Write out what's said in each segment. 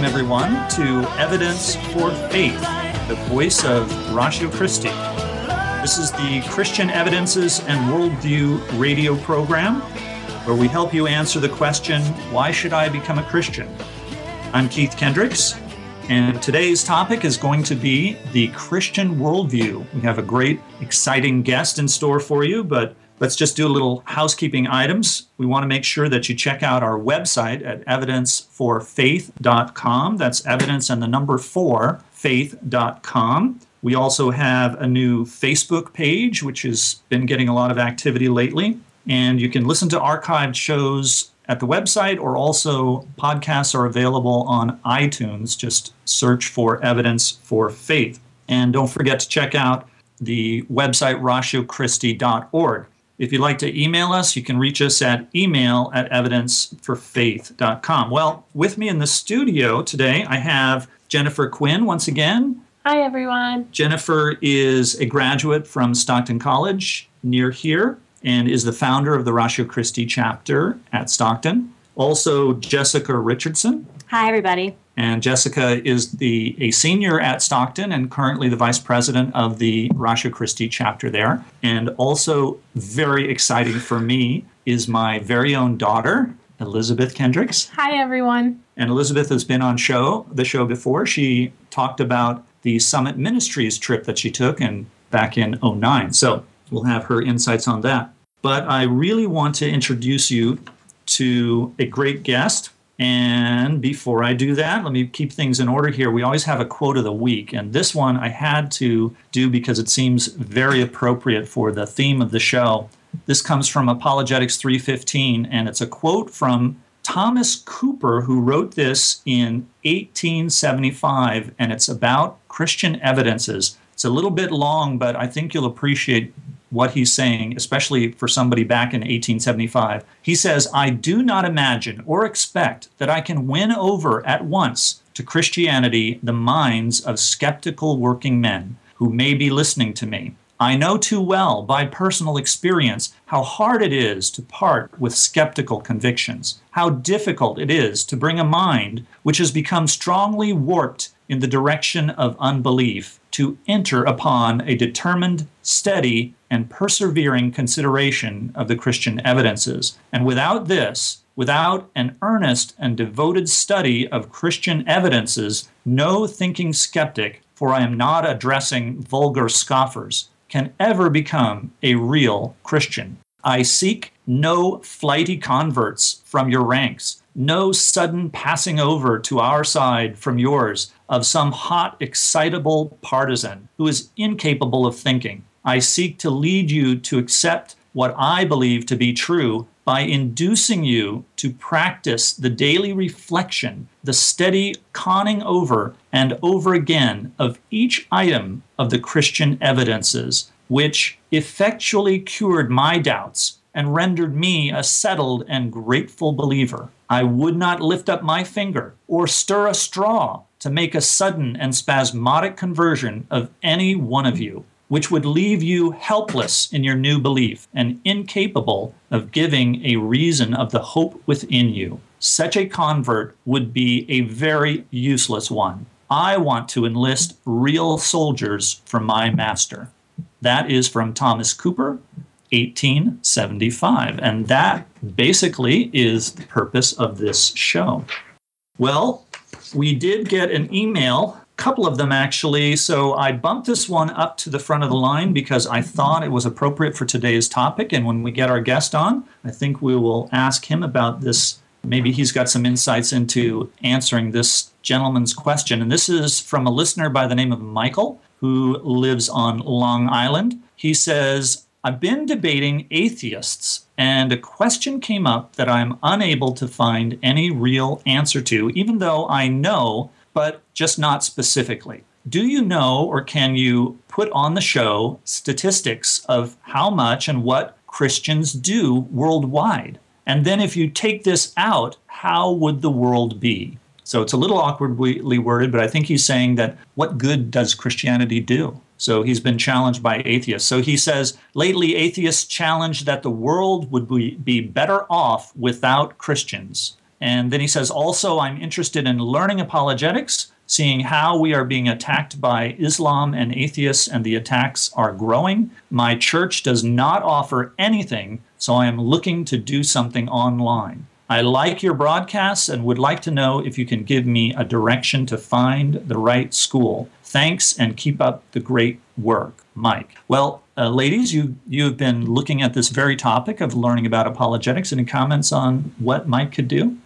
Welcome, everyone, to Evidence for Faith, the voice of Ratio Christi. This is the Christian Evidences and Worldview radio program where we help you answer the question, Why should I become a Christian? I'm Keith Kendricks, and today's topic is going to be the Christian worldview. We have a great, exciting guest in store for you, but let's just do a little housekeeping items. We want to make sure that you check out our website at evidenceforfaith.com. That's evidence and the number four, faith.com. We also have a new Facebook page, which has been getting a lot of activity lately. And you can listen to archived shows at the website, or also podcasts are available on iTunes. Just search for Evidence for Faith. And don't forget to check out the website ratiochristi.org. If you'd like to email us, you can reach us at email at evidenceforfaith.com. Well, with me in the studio today, I have Jennifer Quinn once again. Hi, everyone. Jennifer is a graduate from Stockton College near here and is the founder of the Ratio Christi chapter at Stockton. Also, Jessica Richardson. Hi, everybody. And Jessica is the a senior at Stockton and currently the vice president of the Ratio Christi chapter there. And also very exciting for me is my very own daughter, Elizabeth Kendricks. Hi, everyone. And Elizabeth has been on show the show before. She talked about the Summit Ministries trip that she took and back in 09. So we'll have her insights on that. But I really want to introduce you to a great guest. And before I do that, let me keep things in order here. We always have a quote of the week, and this one I had to do because it seems very appropriate for the theme of the show. This comes from Apologetics 3:15 and it's a quote from Thomas Cooper who wrote this in 1875 and it's about Christian evidences. It's a little bit long, but I think you'll appreciate what he's saying, especially for somebody back in 1875. He says, I do not imagine or expect that I can win over at once to Christianity the minds of skeptical working men who may be listening to me. I know too well by personal experience how hard it is to part with skeptical convictions, how difficult it is to bring a mind which has become strongly warped in the direction of unbelief to enter upon a determined, steady, and persevering consideration of the Christian evidences. And without this, without an earnest and devoted study of Christian evidences, no thinking skeptic, for I am not addressing vulgar scoffers, can ever become a real Christian. I seek no flighty converts from your ranks, no sudden passing over to our side from yours of some hot, excitable partisan who is incapable of thinking. I seek to lead you to accept what I believe to be true by inducing you to practice the daily reflection, the steady conning over and over again of each item of the Christian evidences, which effectually cured my doubts and rendered me a settled and grateful believer. I would not lift up my finger or stir a straw to make a sudden and spasmodic conversion of any one of you which would leave you helpless in your new belief and incapable of giving a reason of the hope within you. Such a convert would be a very useless one. I want to enlist real soldiers for my master. That is from Thomas Cooper, 1875. And that basically is the purpose of this show. Well, we did get an email couple of them actually. So I bumped this one up to the front of the line because I thought it was appropriate for today's topic. And when we get our guest on, I think we will ask him about this. Maybe he's got some insights into answering this gentleman's question. And this is from a listener by the name of Michael who lives on Long Island. He says, I've been debating atheists, and a question came up that I'm unable to find any real answer to, even though I know, but just not specifically. Do you know or can you put on the show statistics of how much and what Christians do worldwide? And then if you take this out, how would the world be? So it's a little awkwardly worded, but I think he's saying that what good does Christianity do? So he's been challenged by atheists. So he says, lately, atheists challenge that the world would be, be better off without Christians. And then he says, also, I'm interested in learning apologetics, seeing how we are being attacked by Islam and atheists, and the attacks are growing. My church does not offer anything, so I am looking to do something online. I like your broadcasts and would like to know if you can give me a direction to find the right school. Thanks and keep up the great work, Mike. Well, uh, ladies, you you've been looking at this very topic of learning about apologetics. Any comments on what Mike could do?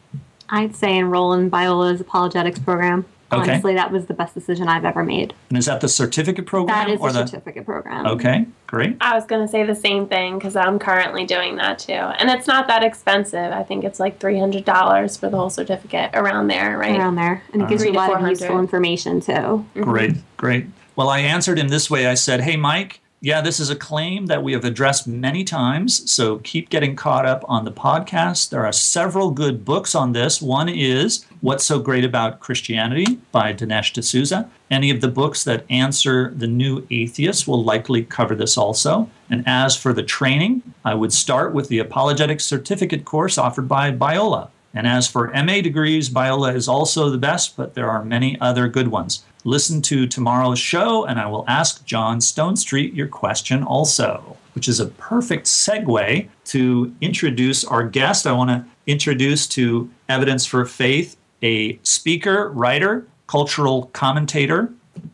I'd say enroll in Biola's apologetics program. Okay. Honestly, that was the best decision I've ever made. And is that the certificate program That is or the? certificate program. Okay, great. I was going to say the same thing because I'm currently doing that too. And it's not that expensive. I think it's like $300 for the whole certificate around there, right? Around there. And it gives Three you a lot of useful information too. Great, mm-hmm. great. Well, I answered him this way. I said, Hey, Mike, yeah, this is a claim that we have addressed many times. So keep getting caught up on the podcast. There are several good books on this. One is What's So Great About Christianity by Dinesh D'Souza. Any of the books that answer the new atheist will likely cover this also. And as for the training, I would start with the Apologetics Certificate course offered by Biola. And as for MA degrees, Biola is also the best, but there are many other good ones. Listen to tomorrow's show, and I will ask John Stonestreet your question also, which is a perfect segue to introduce our guest. I want to introduce to Evidence for Faith a speaker, writer, cultural commentator,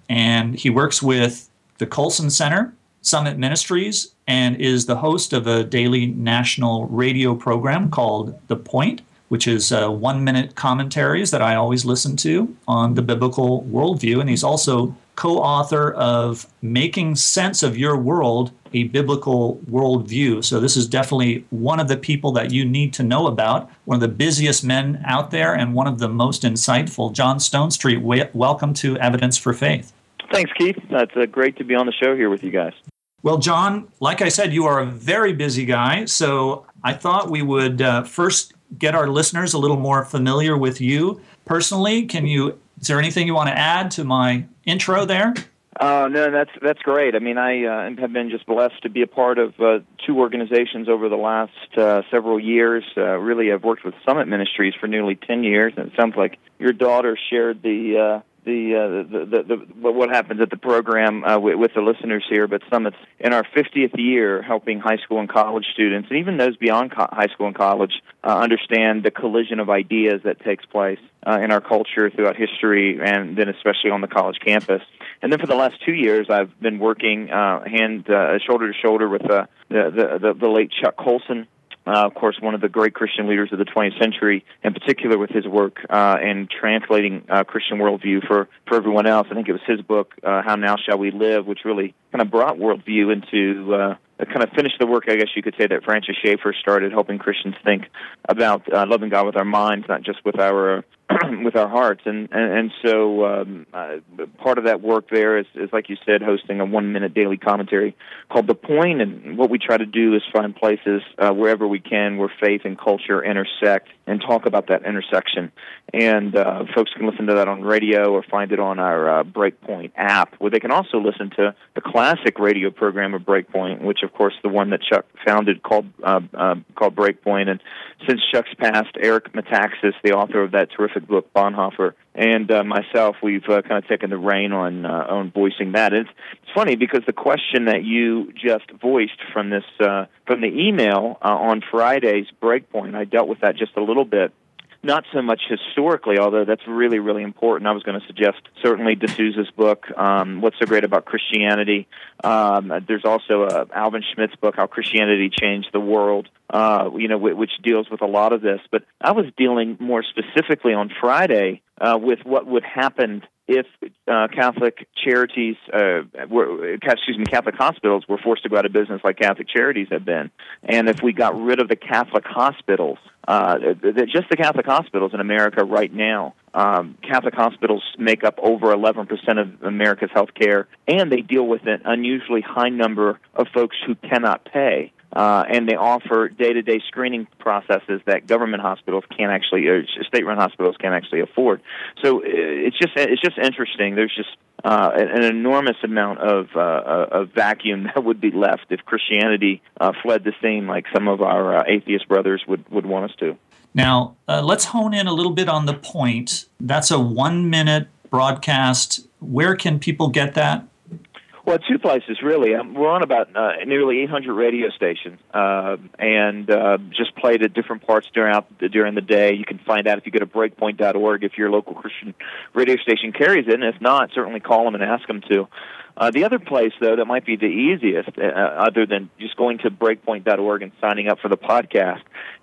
and he works with the Colson Center, Summit Ministries, and is the host of a daily national radio program called The Point which is uh, one minute commentaries that I always listen to on the biblical worldview. And he's also co author of Making Sense of Your World, a Biblical Worldview. So, this is definitely one of the people that you need to know about, one of the busiest men out there, and one of the most insightful. John Stonestreet, welcome to Evidence for Faith. Thanks, Keith. It's uh, great to be on the show here with you guys. Well, John, like I said, you are a very busy guy. So, I thought we would uh, first get our listeners a little more familiar with you personally. Can you? Is there anything you want to add to my intro there? Uh, no, that's that's great. I mean, I uh, have been just blessed to be a part of uh, two organizations over the last uh, several years. Uh, really, I've worked with Summit Ministries for nearly ten years, and it sounds like your daughter shared the. The, uh, the, the, the what happens at the program uh, with, with the listeners here, but Summit's in our 50th year helping high school and college students, and even those beyond co- high school and college, uh, understand the collision of ideas that takes place uh, in our culture throughout history, and then especially on the college campus. And then for the last two years, I've been working uh, hand uh, shoulder to shoulder with the the the late Chuck Colson. Uh, of course, one of the great Christian leaders of the 20th century, in particular with his work uh, in translating uh, Christian worldview for, for everyone else. I think it was his book, uh, How Now Shall We Live, which really kind of brought worldview into uh, kind of finished the work, I guess you could say, that Francis Schaeffer started, helping Christians think about uh, loving God with our minds, not just with our with our hearts. And and, and so um, uh, part of that work there is, is, like you said, hosting a one minute daily commentary called The Point. And what we try to do is find places uh, wherever we can where faith and culture intersect and talk about that intersection. And uh, folks can listen to that on radio or find it on our uh, Breakpoint app, where they can also listen to the classic radio program of Breakpoint, which, of course, the one that Chuck founded called uh, uh, called Breakpoint. And since Chuck's passed, Eric Metaxas, the author of that terrific book Bonhoeffer, and uh, myself, we've uh, kind of taken the reign on uh, on voicing that. It's, it's funny because the question that you just voiced from this uh, from the email uh, on Friday's Breakpoint, I dealt with that just a little bit not so much historically, although that's really, really important. I was going to suggest certainly D'Souza's book, um, What's So Great About Christianity. Um, there's also uh, Alvin Schmidt's book, How Christianity Changed the World, uh, you know, which deals with a lot of this. But I was dealing more specifically on Friday uh, with what would happen if uh, Catholic charities, uh, were, excuse me, Catholic hospitals were forced to go out of business like Catholic charities have been, and if we got rid of the Catholic hospitals, uh, just the Catholic hospitals in America right now, um, Catholic hospitals make up over 11% of America's health care, and they deal with an unusually high number of folks who cannot pay. Uh, and they offer day-to-day screening processes that government hospitals can't actually, or state-run hospitals can't actually afford. So uh, it's just it's just interesting. There's just uh, an enormous amount of uh, of vacuum that would be left if Christianity uh, fled the scene like some of our uh, atheist brothers would would want us to. Now, uh, let's hone in a little bit on the point. That's a one minute broadcast. Where can people get that? Well, two places really. Um, we're on about uh, nearly 800 radio stations, uh, and uh, just played at different parts during during the day. You can find out if you go to breakpoint.org if your local Christian radio station carries it, and if not, certainly call them and ask them to. Uh, the other place, though, that might be the easiest, uh, other than just going to breakpoint.org and signing up for the podcast,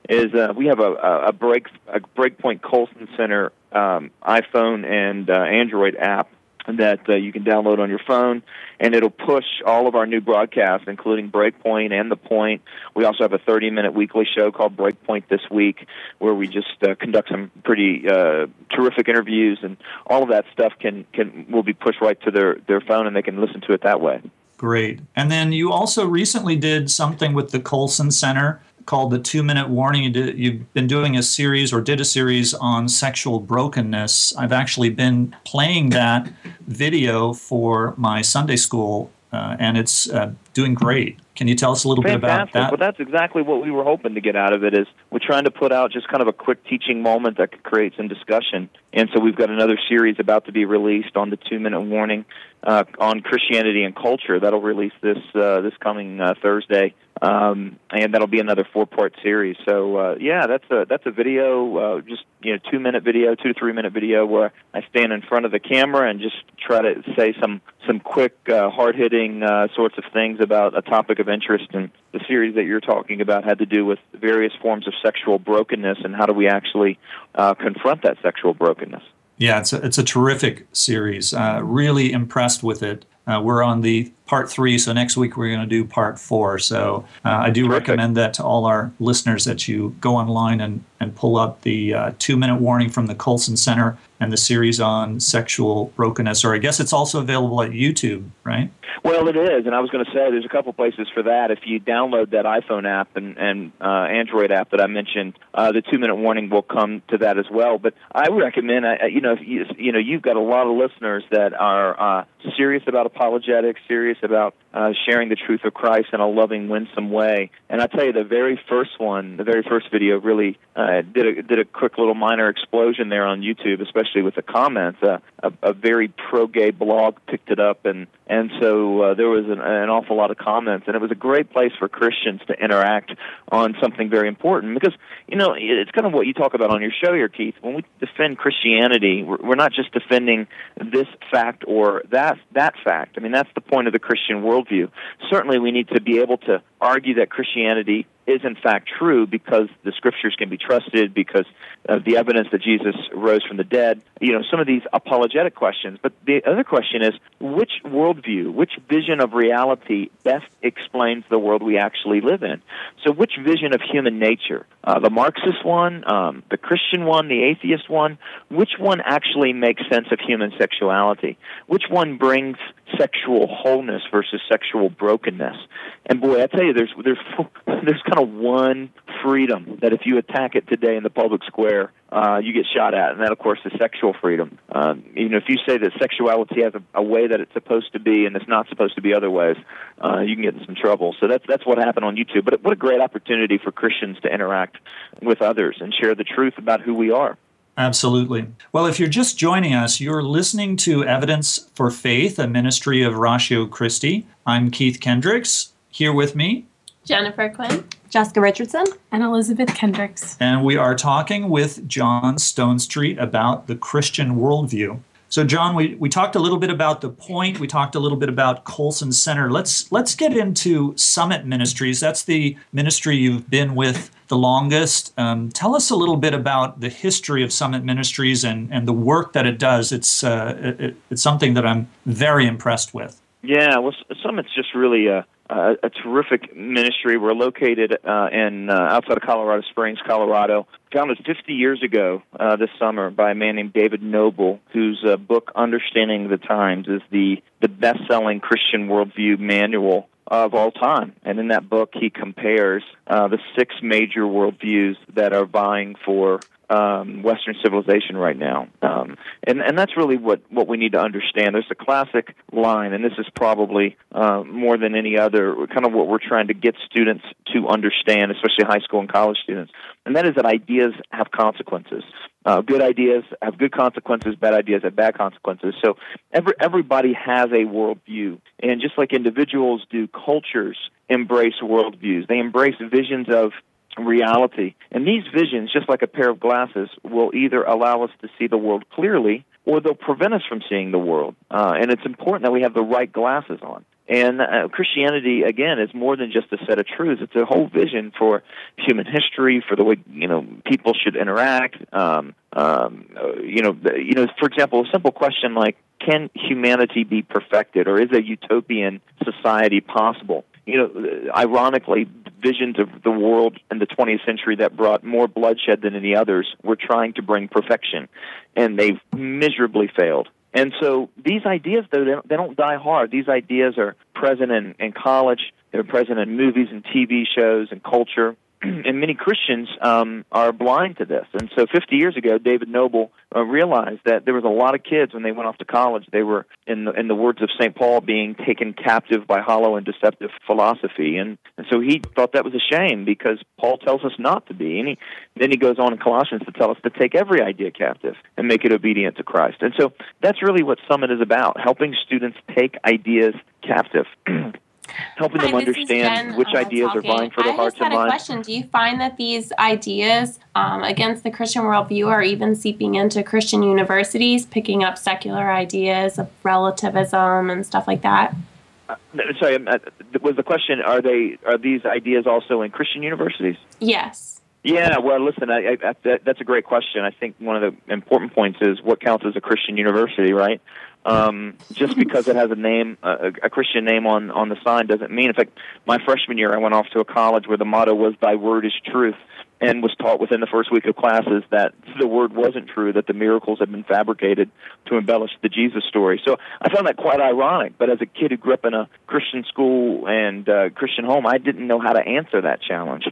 is uh, we have a, a break a Breakpoint Colson Center um, iPhone and uh, Android app that uh, you can download on your phone, and it'll push all of our new broadcasts, including Breakpoint and The Point. We also have a 30-minute weekly show called Breakpoint This Week, where we just uh, conduct some pretty uh, terrific interviews, and all of that stuff can can will be pushed right to their their phone, and they can listen to it that way. Great. And then you also recently did something with the Colson Center called the Two Minute Warning. You've been doing a series or did a series on sexual brokenness. I've actually been playing that video for my Sunday school, uh, and it's uh, doing great. Can you tell us a little bit about that? Well, that's exactly what we were hoping to get out of it. Is we're trying to put out just kind of a quick teaching moment that could create some discussion. And so we've got another series about to be released on the two minute warning uh, on Christianity and culture. That'll release this uh, this coming uh, Thursday, um, and that'll be another four part series. So uh, yeah, that's a that's a video, uh, just you know, two minute video, two to three minute video where I stand in front of the camera and just try to say some some quick, uh, hard hitting sorts of things about a topic of interest. And the series that you're talking about had to do with various forms of sexual brokenness and how do we actually uh, confront that sexual brokenness. Yeah, it's a, it's a terrific series. Uh, really impressed with it. Uh, we're on the part three, so next week we're going to do part four. So uh, I do Terrific. recommend that to all our listeners that you go online and, and pull up the uh, two minute warning from the Colson Center and the series on sexual brokenness. Or I guess it's also available at YouTube, right? Well, it is, and I was going to say there's a couple places for that. If you download that iPhone app and, and uh, Android app that I mentioned, uh, the two minute warning will come to that as well. But I recommend, uh, you know, you, you know, you've got a lot of listeners that are uh, serious about apologetics, serious about uh, sharing the truth of Christ in a loving, winsome way. And I tell you, the very first one, the very first video, really uh, did a did a quick little minor explosion there on YouTube, especially with the comments. Uh, a, a very pro-gay blog picked it up, and and so uh, there was an, an awful lot of comments, and it was a great place for Christians to interact on something very important because you know it's kind of what you talk about on your show here, Keith. When we defend Christianity, we're, not just defending this fact or that that fact. I mean, that's the point of the Christian worldview. Certainly, we need to be able to argue that Christianity is in fact true because the scriptures can be trusted, because of the evidence that Jesus rose from the dead. You know, some of these apologetic questions. But the other question is which worldview, which vision of reality best explains the world we actually live in? So, which vision of human nature? Uh, the Marxist one, um, the Christian one, the atheist one? Which one actually makes sense of human sexuality? Which one brings sexual wholeness versus sexual brokenness? And boy, I tell you, there's there's there's kind of one freedom that if you attack it today in the public square, uh, you get shot at, and that, of course, is sexual freedom. Um, you know, if you say that sexuality has a, a way that it's supposed to be and it's not supposed to be other ways, uh, you can get in some trouble. So that's that's what happened on YouTube. But what a great opportunity for Christians to interact with others and share the truth about who we are. Absolutely. Well, if you're just joining us, you're listening to Evidence for Faith, a ministry of Ratio Christi. I'm Keith Kendricks. Here with me, Jennifer Quinn. Jessica Richardson. and Elizabeth Kendricks. and we are talking with John Stonestreet about the Christian worldview. So, John, we, we talked a little bit about the point. We talked a little bit about Colson Center. Let's let's get into Summit Ministries. That's the ministry you've been with the longest. Um, tell us a little bit about the history of Summit Ministries and, and the work that it does. It's, uh, it, it's something that I'm very impressed with. Yeah, well, Summit's just really a, a, a terrific ministry. We're located uh, in uh, outside of Colorado Springs, Colorado. Founded 50 years ago uh, this summer by a man named David Noebel, whose uh, book "Understanding the Times" is the the best-selling Christian worldview manual of all time. And in that book, he compares uh, the six major worldviews that are vying for um, Western civilization right now. Um, and, and that's really what, what we need to understand. There's a classic line, and this is probably uh, more than any other, kind of what we're trying to get students to understand, especially high school and college students, and that is that ideas have consequences. Uh, good ideas have good consequences, bad ideas have bad consequences. So every, everybody has a worldview. And just like individuals do, cultures embrace worldviews. They embrace visions of reality. And these visions, just like a pair of glasses, will either allow us to see the world clearly or they'll prevent us from seeing the world. Uh, and it's important that we have the right glasses on. And uh, Christianity, again, is more than just a set of truths. It's a whole vision for human history, for the way you know people should interact. Um, um, uh, you know, you know, for example, a simple question like, "Can humanity be perfected, or is a utopian society possible?" You know, ironically, visions of the world in the 20th century that brought more bloodshed than any others were trying to bring perfection, and they've miserably failed. And so these ideas, though, they don't, they don't die hard. These ideas are present in, in college, they're present in movies and TV shows and culture. and many Christians um, are blind to this. And so 50 years ago, David Noebel uh, realized that there was a lot of kids when they went off to college, they were, in the, in the words of St. Paul, being taken captive by hollow and deceptive philosophy. And, and so he thought that was a shame because Paul tells us not to be. And he, then he goes on in Colossians to tell us to take every idea captive and make it obedient to Christ. And so that's really what Summit is about, helping students take ideas captive. helping Hi, them understand which uh, ideas talking. are vying for their I hearts and a minds. question. Do you find that these ideas um, against the Christian worldview are even seeping into Christian universities, picking up secular ideas of relativism and stuff like that? Sorry, um, uh, was the question: Are they are these ideas also in Christian universities? Yes. Yeah, well, listen, I, I, that, that's a great question. I think one of the important points is what counts as a Christian university, right? Um, just because it has a name, a, a Christian name on on the sign, doesn't mean. In fact, my freshman year, I went off to a college where the motto was "Thy word is truth." and was taught within the first week of classes that the word wasn't true, that the miracles had been fabricated to embellish the Jesus story. So I found that quite ironic. But as a kid who grew up in a Christian school and uh, Christian home, I didn't know how to answer that challenge.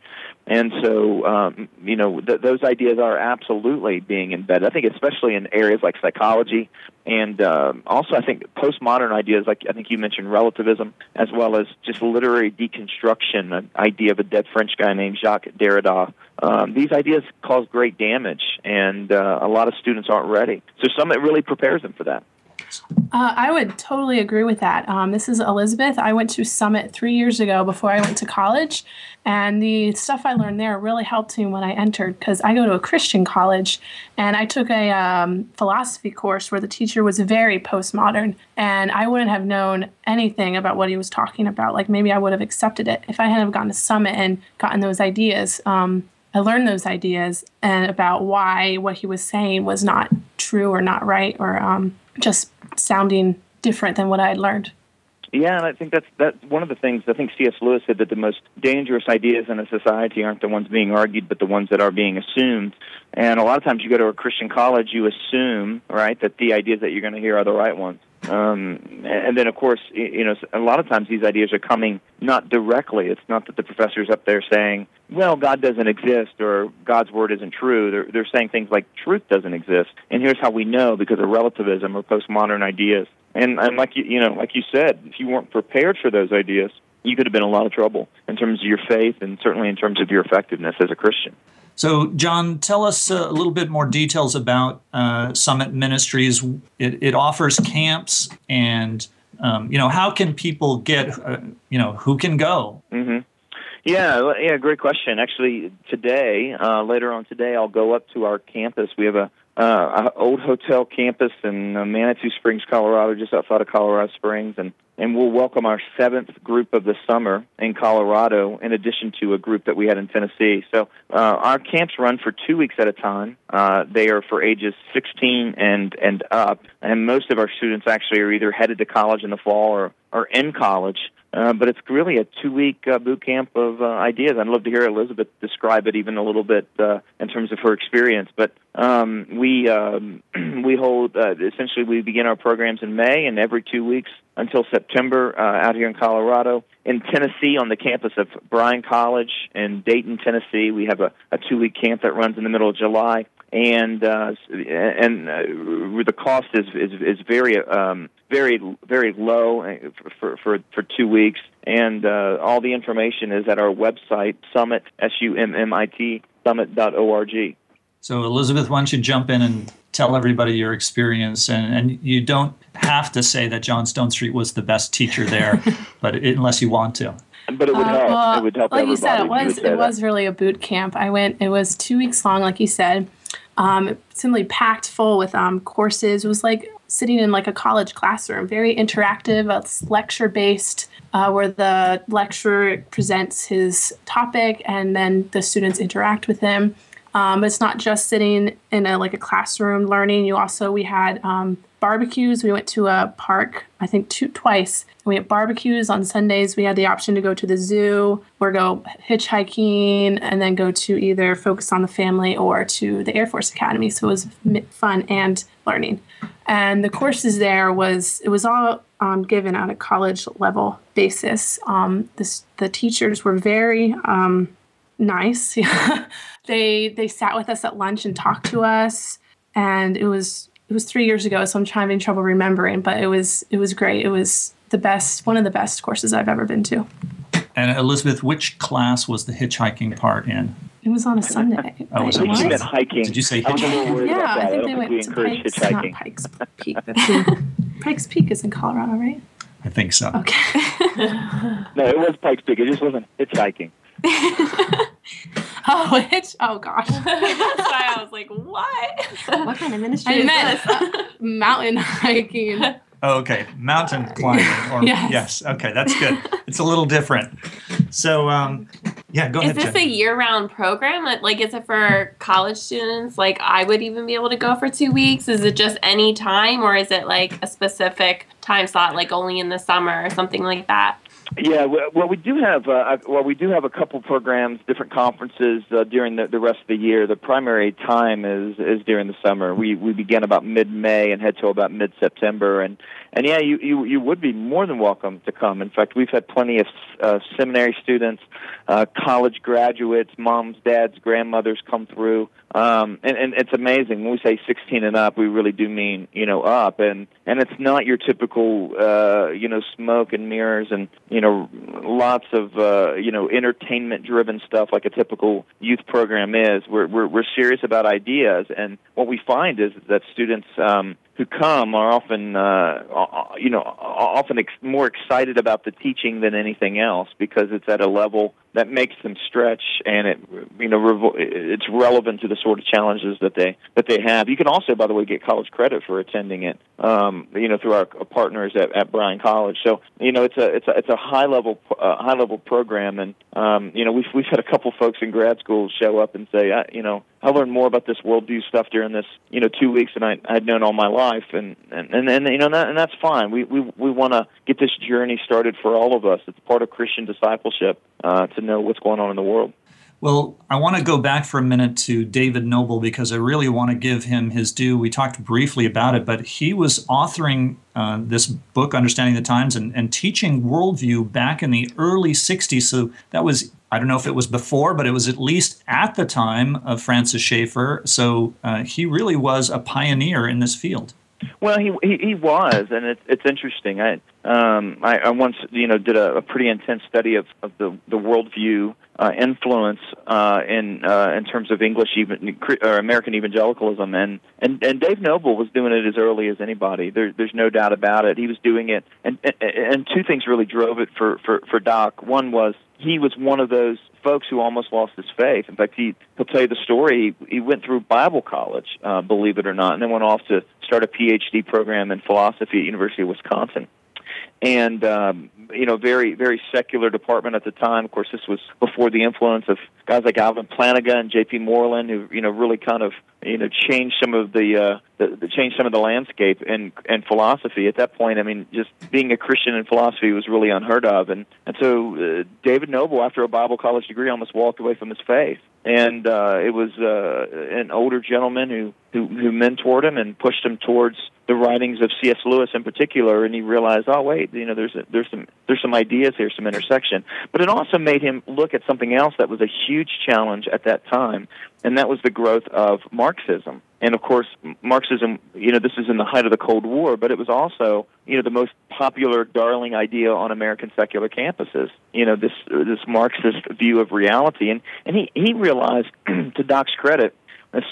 And so, um, you know, th- those ideas are absolutely being embedded. I think, especially in areas like psychology, and uh, also I think postmodern ideas, like I think you mentioned relativism, as well as just literary deconstruction, an idea of a dead French guy named Jacques Derrida. Um, these ideas cause great damage, and uh, a lot of students aren't ready. So, Summit really prepares them for that. Uh, I would totally agree with that. Um, this is Elizabeth. I went to Summit three years ago before I went to college, and the stuff I learned there really helped me when I entered because I go to a Christian college, and I took a um, philosophy course where the teacher was very postmodern, and I wouldn't have known anything about what he was talking about. Like maybe I would have accepted it if I hadn't have gone to Summit and gotten those ideas. Um, I learned those ideas and about why what he was saying was not true or not right or um, just sounding different than what I had learned. Yeah, and I think that's that's one of the things. I think C.S. Lewis said that the most dangerous ideas in a society aren't the ones being argued, but the ones that are being assumed. And a lot of times, you go to a Christian college, you assume, right, that the ideas that you're going to hear are the right ones. Um, and then, of course, you know, a lot of times these ideas are coming not directly. It's not that the professor's up there saying, "Well, God doesn't exist" or "God's word isn't true." They're they're saying things like "Truth doesn't exist," and here's how we know because of relativism or postmodern ideas. And and like you you know, like you said, if you weren't prepared for those ideas, you could have been in a lot of trouble in terms of your faith and certainly in terms of your effectiveness as a Christian. So, John, tell us uh, a little bit more details about uh, Summit Ministries. It, it offers camps, and um, you know, how can people get? Uh, you know, who can go? hmm Yeah, yeah, great question. Actually, today, uh, later on today, I'll go up to our campus. We have a uh, old hotel campus in uh, Manitou Springs, Colorado, just outside of Colorado Springs, and and we'll welcome our seventh group of the summer in Colorado, in addition to a group that we had in Tennessee. So uh, our camps run for two weeks at a time. Uh, they are for ages 16 and and up, and most of our students actually are either headed to college in the fall or or in college. Uh, but it's really a two-week uh, boot camp of uh, ideas. I'd love to hear Elizabeth describe it even a little bit uh, in terms of her experience. But um, we um, we hold uh, essentially we begin our programs in May, and every two weeks until September uh, out here in Colorado. In Tennessee, on the campus of Bryan College in Dayton, Tennessee, we have a, a two-week camp that runs in the middle of July and uh, and uh, the cost is is, is very um, very very low uh, for for for two weeks, and uh, all the information is at our website summit s u m m i t summit dot org. So, Elizabeth, why don't you jump in and tell everybody your experience? And, and you don't have to say that John Stonestreet was the best teacher there, but it, unless you want to. But it would Uh, help. well, it would help like everybody. you said, it if would was it that. was really a boot camp. I went. It was two weeks long, like you said. Um, simply packed full with um, courses. It was like sitting in like a college classroom. Very interactive. It's lecture based, uh, where the lecturer presents his topic and then the students interact with him. Um, it's not just sitting in a like a classroom learning. You also we had um, barbecues. We went to a park, I think two twice. We had barbecues on Sundays. We had the option to go to the zoo or go hitchhiking, and then go to either focus on the family or to the Air Force Academy. So it was fun and learning. And the courses there was it was all um, given on a college level basis. Um, this, the teachers were very um, nice. Yeah. they they sat with us at lunch and talked to us, and it was it was three years ago, so I'm having trouble remembering. But it was it was great. It was the best one of the best courses I've ever been to. And Elizabeth, which class was the hitchhiking part in? It was on a Sunday. Oh, was It it I you was? meant hiking. Did you say I was a little worried Yeah. I think don't they think we went to Pikes, hitchhiking. not Pikes Peak. That's Pikes Peak is in Colorado, right? I think so. Okay. No, it was Pikes Peak. It just wasn't hitchhiking. oh, it's oh gosh. That's why I was like, what? What kind of ministry I is meant this? uh, mountain hiking. Oh, okay, mountain climbing. Or, Yes. Okay, that's good. It's a little different. So, um, yeah, go Is ahead. Is this Jen. a year-round program? Like, like, is it for college students? Like, I would even be able to go for two weeks. Is it just any time, or is it like a specific time slot, like only in the summer or something like that? Yeah, well, we do have uh, well, we do have a couple programs, different conferences uh, during the, the rest of the year. The primary time is is during the summer. We we begin about mid May and head till about mid September, and and yeah, you, you you would be more than welcome to come. In fact, we've had plenty of uh, seminary students, uh, college graduates, moms, dads, grandmothers come through. Um, and, and it's amazing when we say 16 and up, we really do mean you know up, and and it's not your typical uh, you know smoke and mirrors and you know lots of uh, you know entertainment driven stuff like a typical youth program is. We're we're, we're serious about ideas, and what we find is that students. Um, who come are often, uh, you know, often ex- more excited about the teaching than anything else because it's at a level that makes them stretch and it, you know, revo- it's relevant to the sort of challenges that they that they have. You can also, by the way, get college credit for attending it, um, you know, through our partners at, at Bryan College. So, you know, it's a it's a it's a high level uh, high level program, and um, you know, we've we've had a couple folks in grad school show up and say, I, you know, I learned more about this worldview stuff during this, you know, two weeks than I I'd known all my life, and and and, and you know, that, and that's fine. We we we want to get this journey started for all of us. It's part of Christian discipleship uh, to know what's going on in the world. Well, I want to go back for a minute to David Noebel because I really want to give him his due. We talked briefly about it, but he was authoring uh, this book, Understanding the Times, and, and teaching worldview back in the early 60s. So that was, I don't know if it was before, but it was at least at the time of Francis Schaeffer. So uh, he really was a pioneer in this field. Well, he he, he was, and it's it's interesting. I um I, I once you know did a, a pretty intense study of, of the the worldview uh, influence uh, in uh, in terms of English even or American evangelicalism, and, and and Dave Noebel was doing it as early as anybody. There, there's no doubt about it. He was doing it, and and, and two things really drove it for for for Doc. One was he was one of those folks who almost lost his faith. In fact, he he'll tell you the story. He, he went through Bible college, uh, believe it or not, and then went off to start a PhD program in philosophy at University of Wisconsin and um, you know, very very secular department at the time. Of course, this was before the influence of guys like Alvin Plantinga and J.P. Moreland, who you know really kind of you know changed some of the, uh, the, the changed some of the landscape and and philosophy. At that point, I mean, just being a Christian in philosophy was really unheard of, and and so uh, David Noebel, after a Bible college degree, almost walked away from his faith. And uh, it was uh, an older gentleman who, who who mentored him and pushed him towards the writings of C.S. Lewis in particular, and he realized, oh wait, you know, there's a, there's some there's some ideas here, some intersection. But it also made him look at something else that was a huge challenge at that time, and that was the growth of Marxism. And of course, Marxism, you know, this is in the height of the Cold War, but it was also, you know, the most popular darling idea on American secular campuses. You know, this this Marxist view of reality, and and he he realized, to Doc's credit,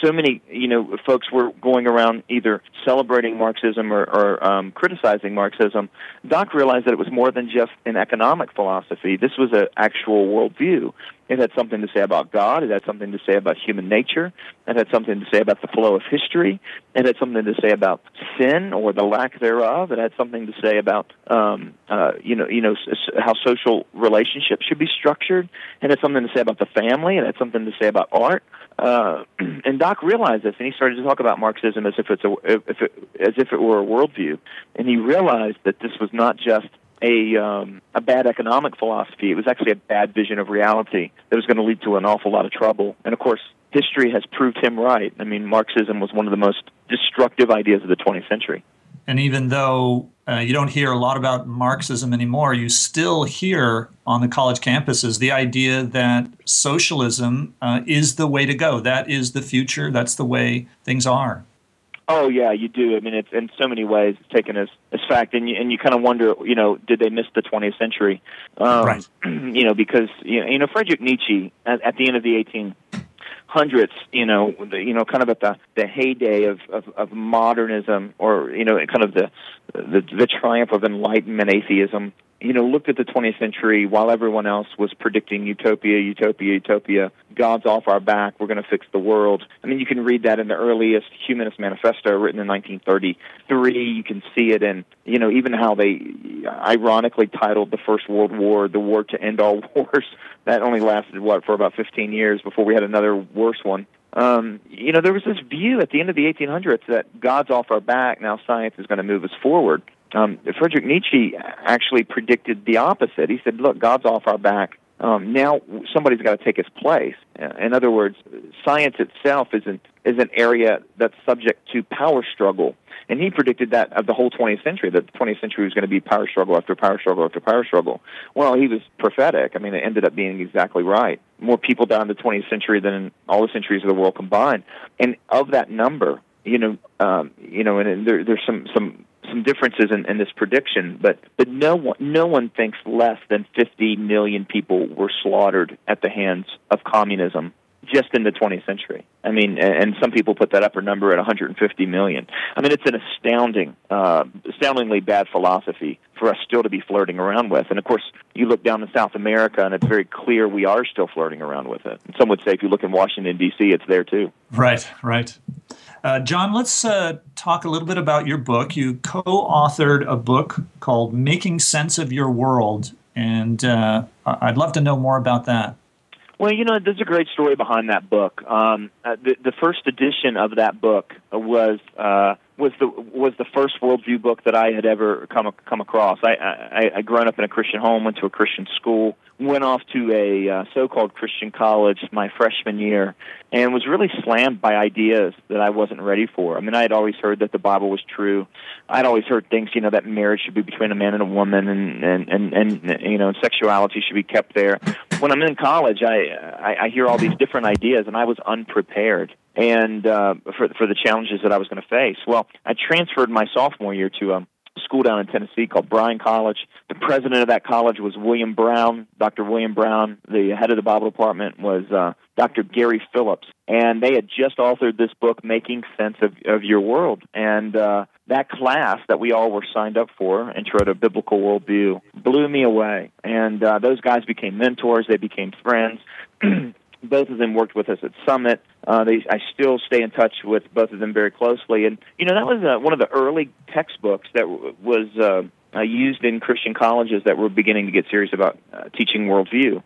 so many you know folks were going around either celebrating Marxism or, or um, criticizing Marxism. Doc realized that it was more than just an economic philosophy. This was an actual worldview. It had something to say about God. It had something to say about human nature. It had something to say about the flow of history. It had something to say about sin or the lack thereof. It had something to say about um, uh, you know you know how social relationships should be structured. It had something to say about the family. It had something to say about art. Uh, and Doc realized this, and he started to talk about Marxism as if it's a if it, as if it were a worldview. And he realized that this was not just a um, a bad economic philosophy. It was actually a bad vision of reality that was going to lead to an awful lot of trouble. And of course, history has proved him right. I mean, Marxism was one of the most destructive ideas of the 20th century. And even though uh, you don't hear a lot about Marxism anymore, you still hear on the college campuses the idea that socialism uh, is the way to go. That is the future. That's the way things are. Oh yeah, you do. I mean, it's in so many ways it's taken as as fact, and you and you kind of wonder, you know, did they miss the 20th century? Um, Right. You know, because you know, you know Friedrich Nietzsche at, at the end of the 1800s, you know, the, you know, kind of at the the heyday of, of of modernism, or you know, kind of the the the triumph of enlightenment atheism. You know, looked at the 20th century while everyone else was predicting utopia, utopia, utopia. God's off our back. We're going to fix the world. I mean, you can read that in the earliest Humanist Manifesto written in 1933. You can see it in, you know, even how they ironically titled the First World War "The War to End All Wars." That only lasted what for about 15 years before we had another worse one. Um, you know, there was this view at the end of the 1800s that God's off our back. Now science is going to move us forward. Um, Friedrich Nietzsche actually predicted the opposite. He said, "Look, God's off our back. Um, now somebody's got to take his place." In other words, science itself is an is an area that's subject to power struggle. And he predicted that of the whole 20th century, that the 20th century was going to be power struggle after power struggle after power struggle. Well, he was prophetic. I mean, it ended up being exactly right. More people died in the 20th century than in all the centuries of the world combined. And of that number, you know, um, you know, and, and there, there's some some some differences in, in this prediction, but but no one no one thinks less than 50 million people were slaughtered at the hands of communism just in the 20th century. I mean, and some people put that upper number at 150 million. I mean, it's an astounding, uh, astoundingly bad philosophy for us still to be flirting around with. And of course, you look down in South America, and it's very clear we are still flirting around with it. And some would say if you look in Washington D.C., it's there too. Right, right. Uh, John, let's uh, talk a little bit about your book. You co authored a book called Making Sense of Your World, and uh, I'd love to know more about that. Well, you know, there's a great story behind that book. Um, uh, the, the first edition of that book was uh, was the was the first worldview book that I had ever come come across. I I, I grown up in a Christian home, went to a Christian school, went off to a uh, so-called Christian college my freshman year, and was really slammed by ideas that I wasn't ready for. I mean, I had always heard that the Bible was true. I'd always heard things, you know, that marriage should be between a man and a woman, and and and, and you know, sexuality should be kept there. When I'm in college, I, I I hear all these different ideas, and I was unprepared and uh, for for the challenges that I was going to face. Well, I transferred my sophomore year to a school down in Tennessee called Bryan College. The president of that college was William Brown, Dr. William Brown. The head of the Bible department was uh, Dr. Gary Phillips, and they had just authored this book, Making Sense of, of Your World. And uh, that class that we all were signed up for, Intro to Biblical Worldview, blew me away. And uh, those guys became mentors. They became friends. both of them worked with us at Summit. Uh, they, I still stay in touch with both of them very closely, and you know that was uh, one of the early textbooks that w- was uh, uh, used in Christian colleges that were beginning to get serious about uh, teaching worldview.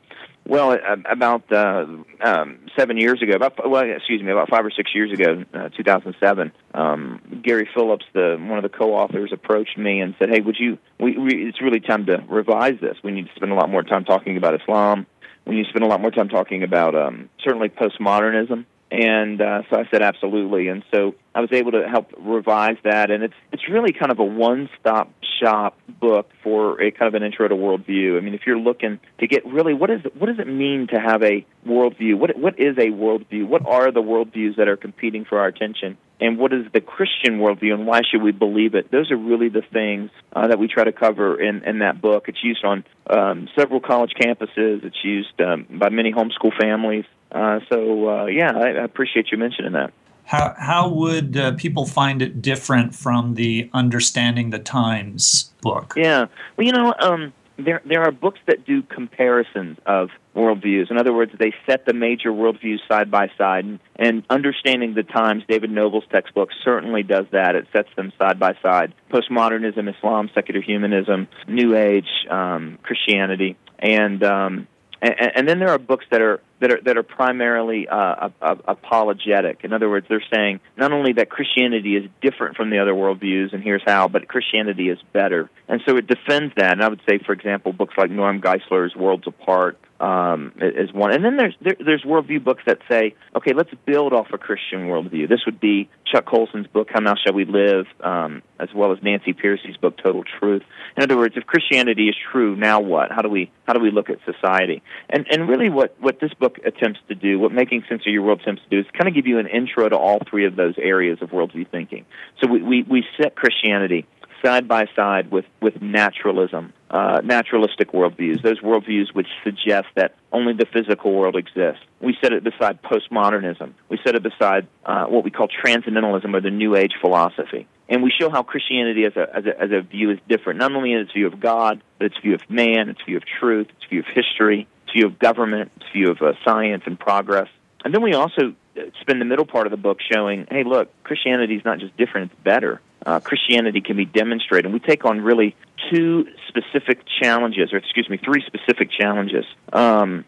Well, uh, about uh, um, seven years ago, about well, excuse me, about five or six years ago, uh, 2007, um, Gary Phillips, the one of the co-authors, approached me and said, "Hey, would you? We, we, it's really time to revise this. We need to spend a lot more time talking about Islam. Need to spend a lot more time talking about um, certainly postmodernism." And uh, so I said, absolutely. And so I was able to help revise that, and it's it's really kind of a one-stop shop book for a kind of an intro to worldview. I mean, if you're looking to get really what is what does it mean to have a worldview? What what is a worldview? What are the worldviews that are competing for our attention? And what is the Christian worldview, and why should we believe it? Those are really the things uh, that we try to cover in, in that book. It's used on um, several college campuses. It's used um, by many homeschool families. Uh, so, uh, yeah, I, I appreciate you mentioning that. How, how would uh, people find it different from the Understanding the Times book? Yeah. Well, you know, um, there there are books that do comparisons of worldviews. In other words, they set the major worldviews side by side, and, and understanding the times. David Noebel's textbook certainly does that. It sets them side by side: postmodernism, Islam, secular humanism, New Age, um, Christianity, and um, and, and then there are books that are that are that are primarily uh, apologetic. In other words, they're saying not only that Christianity is different from the other worldviews, and here's how, but Christianity is better. And so it defends that. And I would say, for example, books like Norm Geisler's Worlds Apart um, is one. And then there's there, there's worldview books that say, okay, let's build off a Christian worldview. This would be Chuck Colson's book, How Now Shall We Live, um, as well as Nancy Pearcey's book, Total Truth. In other words, if Christianity is true, now what? How do we how do we look at society? And and really, what what this book attempts to do, what Making Sense of Your World attempts to do, is kind of give you an intro to all three of those areas of worldview thinking. So we we, we set Christianity side by side with, with naturalism, uh, naturalistic worldviews, those worldviews which suggest that only the physical world exists. We set it beside postmodernism. We set it beside uh, what we call transcendentalism or the New Age philosophy. And we show how Christianity as a, as, a, as a view is different, not only in its view of God, but its view of man, its view of truth, its view of history, view of government, its view of uh, science and progress. And then we also uh, spend the middle part of the book showing, hey, look, Christianity is not just different, it's better uh, Christianity can be demonstrated. And we take on really two specific challenges, or excuse me, three specific challenges um,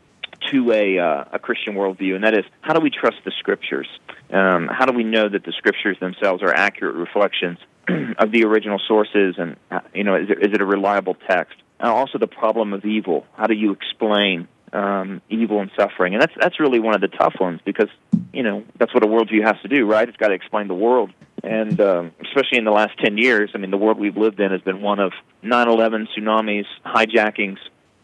to a, uh, a Christian worldview, and that is how do we trust the Scriptures? Um, how do we know that the Scriptures themselves are accurate reflections of the original sources, and uh, you know, is it, is it a reliable text? And also the problem of evil. How do you explain um, evil and suffering? And that's that's really one of the tough ones because you know that's what a worldview has to do, right? It's got to explain the world and um, especially in the last 10 years, I mean, the world we've lived in has been one of 9 11 tsunamis, hijackings,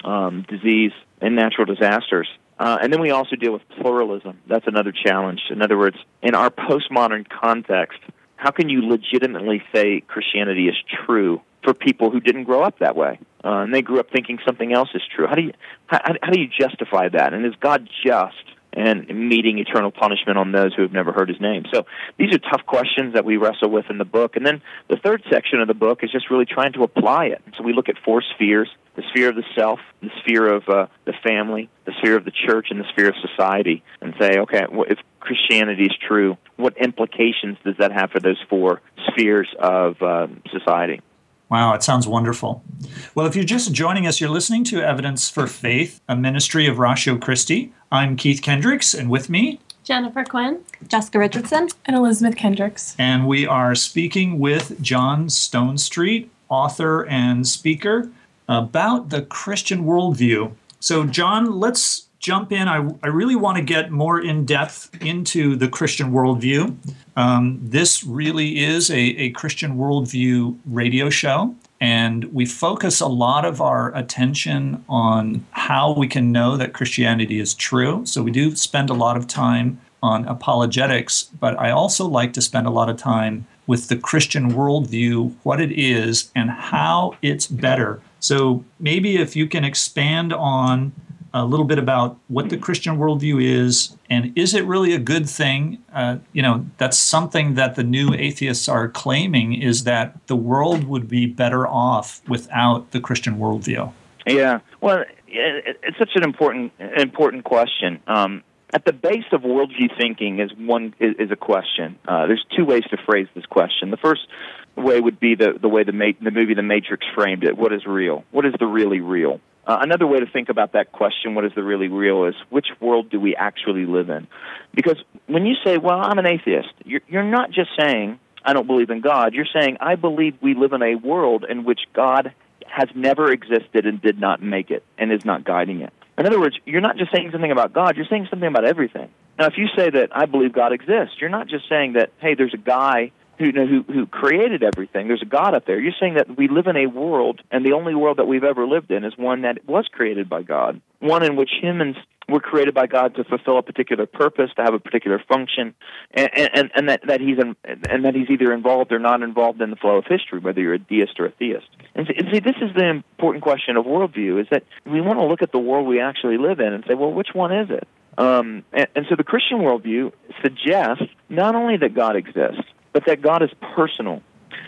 um, disease, and natural disasters. Uh, and then we also deal with pluralism. That's another challenge. In other words, in our postmodern context, how can you legitimately say Christianity is true for people who didn't grow up that way? Uh, and they grew up thinking something else is true. How do you how, how do you justify that? And is God just? and meeting eternal punishment on those who have never heard his name. So these are tough questions that we wrestle with in the book. And then the third section of the book is just really trying to apply it. So we look at four spheres the sphere of the self, the sphere of uh, the family, the sphere of the church, and the sphere of society, and say, okay, if Christianity is true, what implications does that have for those four spheres of uh, society? Wow, it sounds wonderful. Well, if you're just joining us, you're listening to Evidence for Faith, a ministry of Ratio Christi. I'm Keith Kendricks, and with me, Jennifer Quinn, Jessica Richardson, and Elizabeth Kendricks. And we are speaking with John Stonestreet, author and speaker, about the Christian worldview. So, John, let's jump in. I, I really want to get more in depth into the Christian worldview. Um, this really is a, a Christian worldview radio show, and we focus a lot of our attention on how we can know that Christianity is true. So we do spend a lot of time on apologetics, but I also like to spend a lot of time with the Christian worldview, what it is, and how it's better. So maybe if you can expand on a little bit about what the Christian worldview is, and is it really a good thing? Uh, you know, that's something that the new atheists are claiming is that the world would be better off without the Christian worldview. Yeah, well, it, it's such an important important question. Um, at the base of worldview thinking is one is, is a question. Uh, there's two ways to phrase this question. The first way would be the the way the, ma- the movie The Matrix framed it. What is real? What is the really real? Uh, another way to think about that question, what is the really real, is which world do we actually live in? Because when you say, well, I'm an atheist, you're, you're not just saying, I don't believe in God. You're saying, I believe we live in a world in which God has never existed and did not make it and is not guiding it. In other words, you're not just saying something about God, you're saying something about everything. Now, if you say that I believe God exists, you're not just saying that, hey, there's a guy who, who, who created everything. There's a God up there. You're saying that we live in a world, and the only world that we've ever lived in is one that was created by God, one in which humans were created by God to fulfill a particular purpose, to have a particular function, and, and, and that, that he's in, and that he's either involved or not involved in the flow of history, whether you're a deist or a theist. And see, and see, this is the important question of worldview: is that we want to look at the world we actually live in and say, well, which one is it? Um, and, and so the Christian worldview suggests not only that God exists, but that God is personal.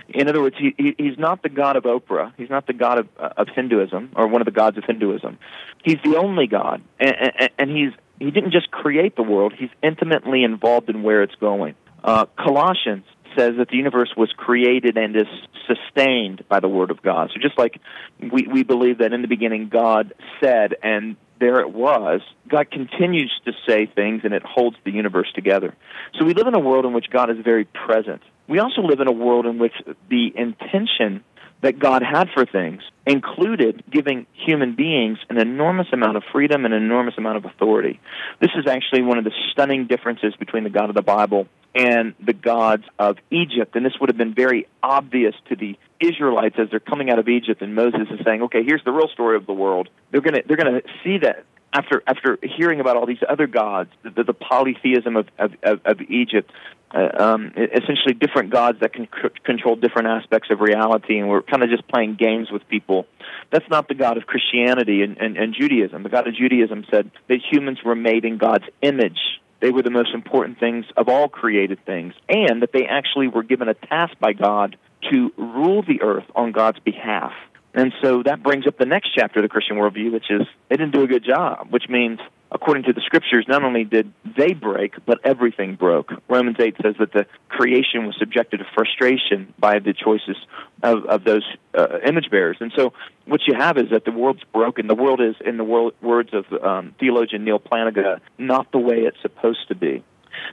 In other words, he, he, he's not the God of Oprah. He's not the God of, uh, of Hinduism or one of the gods of Hinduism. He's the only God, and, and, and he's he didn't just create the world. He's intimately involved in where it's going. Uh, Colossians says that the universe was created and is sustained by the Word of God. So just like we, we believe that in the beginning God said, and there it was, God continues to say things and it holds the universe together. So we live in a world in which God is very present. We also live in a world in which the intention that God had for things included giving human beings an enormous amount of freedom and an enormous amount of authority. This is actually one of the stunning differences between the God of the Bible and the gods of Egypt. And this would have been very obvious to the Israelites as they're coming out of Egypt and Moses is saying, okay, here's the real story of the world. They're to, they're to see that after after hearing about all these other gods, the, the polytheism of of, of, of Egypt, uh, um, essentially different gods that can c- control different aspects of reality, and we're kind of just playing games with people. That's not the God of Christianity and, and, and Judaism. The God of Judaism said that humans were made in God's image. They were the most important things of all created things, and that they actually were given a task by God to rule the earth on God's behalf. And so that brings up the next chapter of the Christian worldview, which is they didn't do a good job, which means, according to the scriptures, not only did they break, but everything broke. Romans 8 says that the creation was subjected to frustration by the choices of, of those uh, image bearers. And so what you have is that the world's broken. The world is, in the world, words of um, theologian Neal Plantinga, not the way it's supposed to be.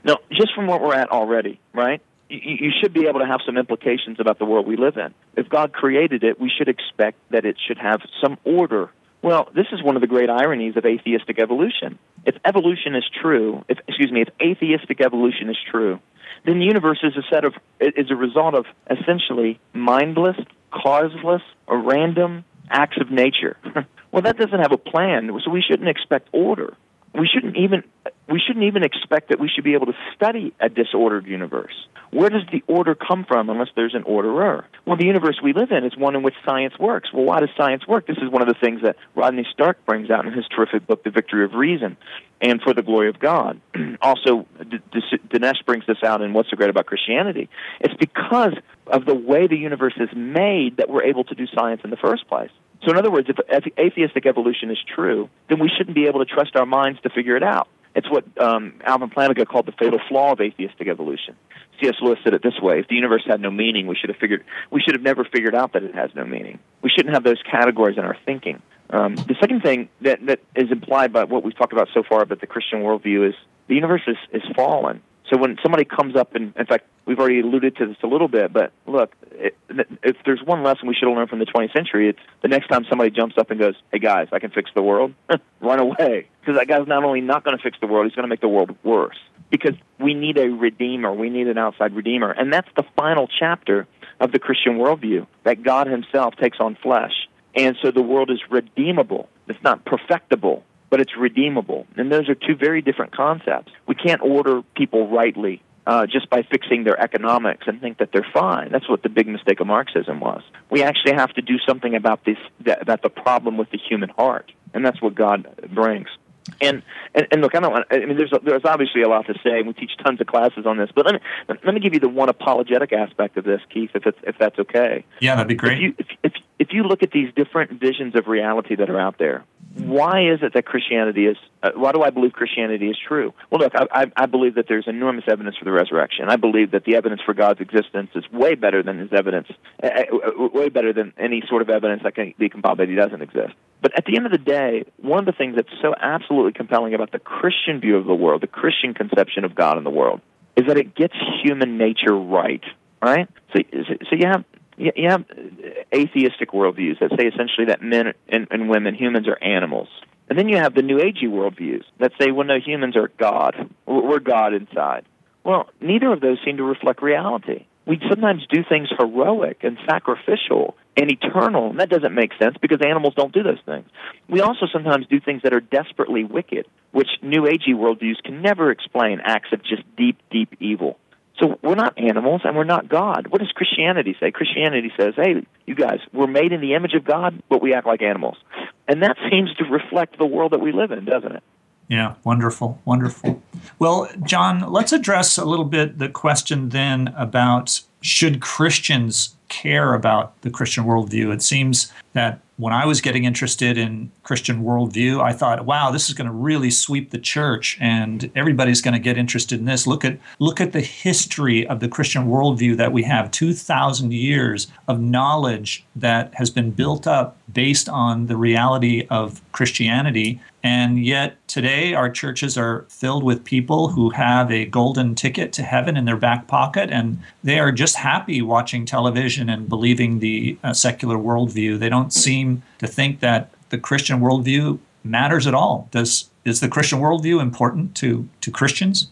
Now, just from what we're at already, right? you should be able to have some implications about the world we live in. If God created it, we should expect that it should have some order. Well, this is one of the great ironies of atheistic evolution. If evolution is true, if excuse me, if atheistic evolution is true, then the universe is a set of is a result of essentially mindless, causeless, or random acts of nature. well, that doesn't have a plan, so we shouldn't expect order. We shouldn't even we shouldn't even expect that we should be able to study a disordered universe. Where does the order come from unless there's an orderer? Well, the universe we live in is one in which science works. Well, why does science work? This is one of the things that Rodney Stark brings out in his terrific book, The Victory of Reason, and For the Glory of God. also, D- D- Dinesh brings this out in What's So Great About Christianity. It's because of the way the universe is made that we're able to do science in the first place. So, in other words, if, if atheistic evolution is true, then we shouldn't be able to trust our minds to figure it out. It's what um, Alvin Plantinga called the fatal flaw of atheistic evolution. C.S. Lewis said it this way: If the universe had no meaning, we should have figured we should have never figured out that it has no meaning. We shouldn't have those categories in our thinking. Um, the second thing that that is implied by what we've talked about so far about the Christian worldview is the universe is, is fallen. So when somebody comes up, and in fact, we've already alluded to this a little bit, but look, if there's one lesson we should have learned from the 20th century, it's the next time somebody jumps up and goes, "Hey guys, I can fix the world," run away, because that guy's not only not going to fix the world, he's going to make the world worse. Because we need a redeemer, we need an outside redeemer, and that's the final chapter of the Christian worldview that God Himself takes on flesh, and so the world is redeemable. It's not perfectible, but it's redeemable. And those are two very different concepts. We can't order people rightly uh, just by fixing their economics and think that they're fine. That's what the big mistake of Marxism was. We actually have to do something about this, that, about the problem with the human heart, and that's what God brings. And, and and look, I don't. Want, I mean, there's there's obviously a lot to say. and We teach tons of classes on this, but let me let me give you the one apologetic aspect of this, Keith, if it's if that's okay. Yeah, that'd be great. If you if, if if you look at these different visions of reality that are out there, why is it that Christianity is? Uh, why do I believe Christianity is true? Well, look, I, I, I believe that there's enormous evidence for the resurrection. I believe that the evidence for God's existence is way better than his evidence, uh, uh, way better than any sort of evidence that can be compiled that he doesn't exist. But at the end of the day, one of the things that's so absolutely compelling about the Christian view of the world, the Christian conception of God in the world, is that it gets human nature right. Right? So, so you have you atheistic worldviews that say essentially that men and, and women, humans, are animals. And then you have the New Agey worldviews that say, well, no, humans are God. We're God inside. Well, neither of those seem to reflect reality. We sometimes do things heroic and sacrificial and eternal, and that doesn't make sense because animals don't do those things. We also sometimes do things that are desperately wicked, which New Agey worldviews can never explain acts of just deep, deep evil. So we're not animals and we're not God. What does Christianity say? Christianity says, hey, you guys, we're made in the image of God, but we act like animals. And that seems to reflect the world that we live in, doesn't it? Yeah, wonderful, wonderful. Well, John, let's address a little bit the question then about should Christians care about the Christian worldview? It seems that when I was getting interested in Christian worldview, I thought, wow, this is going to really sweep the church and everybody's going to get interested in this. Look at look at the history of the Christian worldview that we have 2000 years of knowledge that has been built up based on the reality of Christianity. And yet today our churches are filled with people who have a golden ticket to heaven in their back pocket and they are just happy watching television and believing the uh, secular worldview. They don't seem to think that the Christian worldview matters at all. Does is the Christian worldview important to to Christians?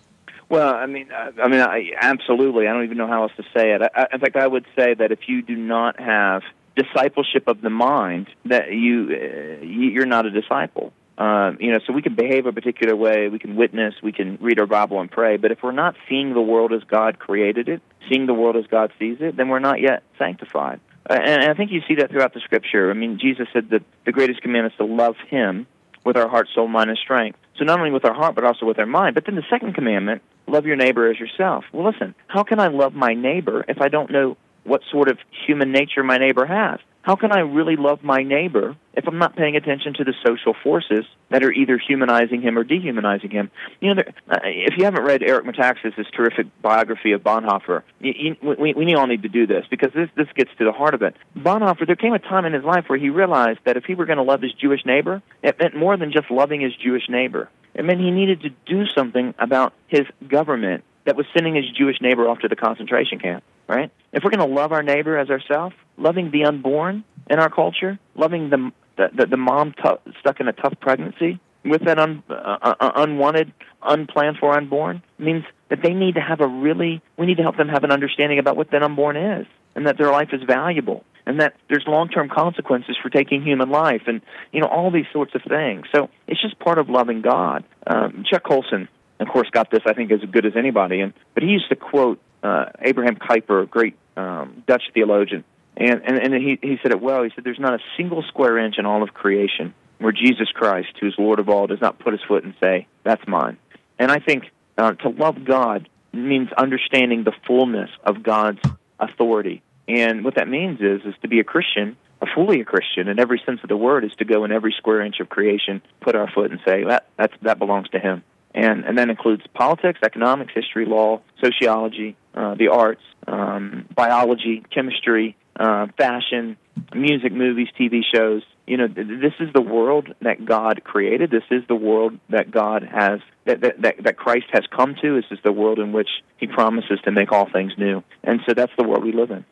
Well, I mean, I, I mean, I, absolutely. I don't even know how else to say it. I, in fact, I would say that if you do not have discipleship of the mind, that you uh, you- you're not a disciple. Um, you know, so we can behave a particular way, we can witness, we can read our Bible and pray, but if we're not seeing the world as God created it, seeing the world as God sees it, then we're not yet sanctified. Uh, and I think you see that throughout the Scripture. I mean, Jesus said that the greatest commandment is to love Him with our heart, soul, mind, and strength. So not only with our heart, but also with our mind. But then the second commandment, love your neighbor as yourself. Well, listen, how can I love my neighbor if I don't know what sort of human nature my neighbor has? How can I really love my neighbor if I'm not paying attention to the social forces that are either humanizing him or dehumanizing him? You know, there, uh, if you haven't read Eric Metaxas' terrific biography of Bonhoeffer, you, you, we, we all need to do this because this, this gets to the heart of it. Bonhoeffer, there came a time in his life where he realized that if he were going to love his Jewish neighbor, it meant more than just loving his Jewish neighbor. It meant he needed to do something about his government that was sending his Jewish neighbor off to the concentration camp, right? If we're going to love our neighbor as ourselves, loving the unborn in our culture, loving the the, the, the mom t- stuck in a tough pregnancy with that un, uh, uh, unwanted, unplanned for unborn, means that they need to have a really, we need to help them have an understanding about what that unborn is and that their life is valuable and that there's long-term consequences for taking human life and, you know, all these sorts of things. So it's just part of loving God. Um, Chuck Colson, of course, got this, I think, as good as anybody, and but he used to quote uh, Abraham Kuyper, a great um, Dutch theologian, and, and, and he, he said it well. He said, There's not a single square inch in all of creation where Jesus Christ, who's Lord of all, does not put his foot and say, That's mine. And I think uh, to love God means understanding the fullness of God's authority. And what that means is, is to be a Christian, a fully a Christian in every sense of the word, is to go in every square inch of creation, put our foot and say, that, that's, that belongs to Him. And, and that includes politics, economics, history, law, sociology, uh, the arts, um, biology, chemistry, uh, fashion, music, movies, TV shows. You know, th- this is the world that God created. This is the world that God has, that, that, that, that Christ has come to. This is the world in which He promises to make all things new. And so that's the world we live in.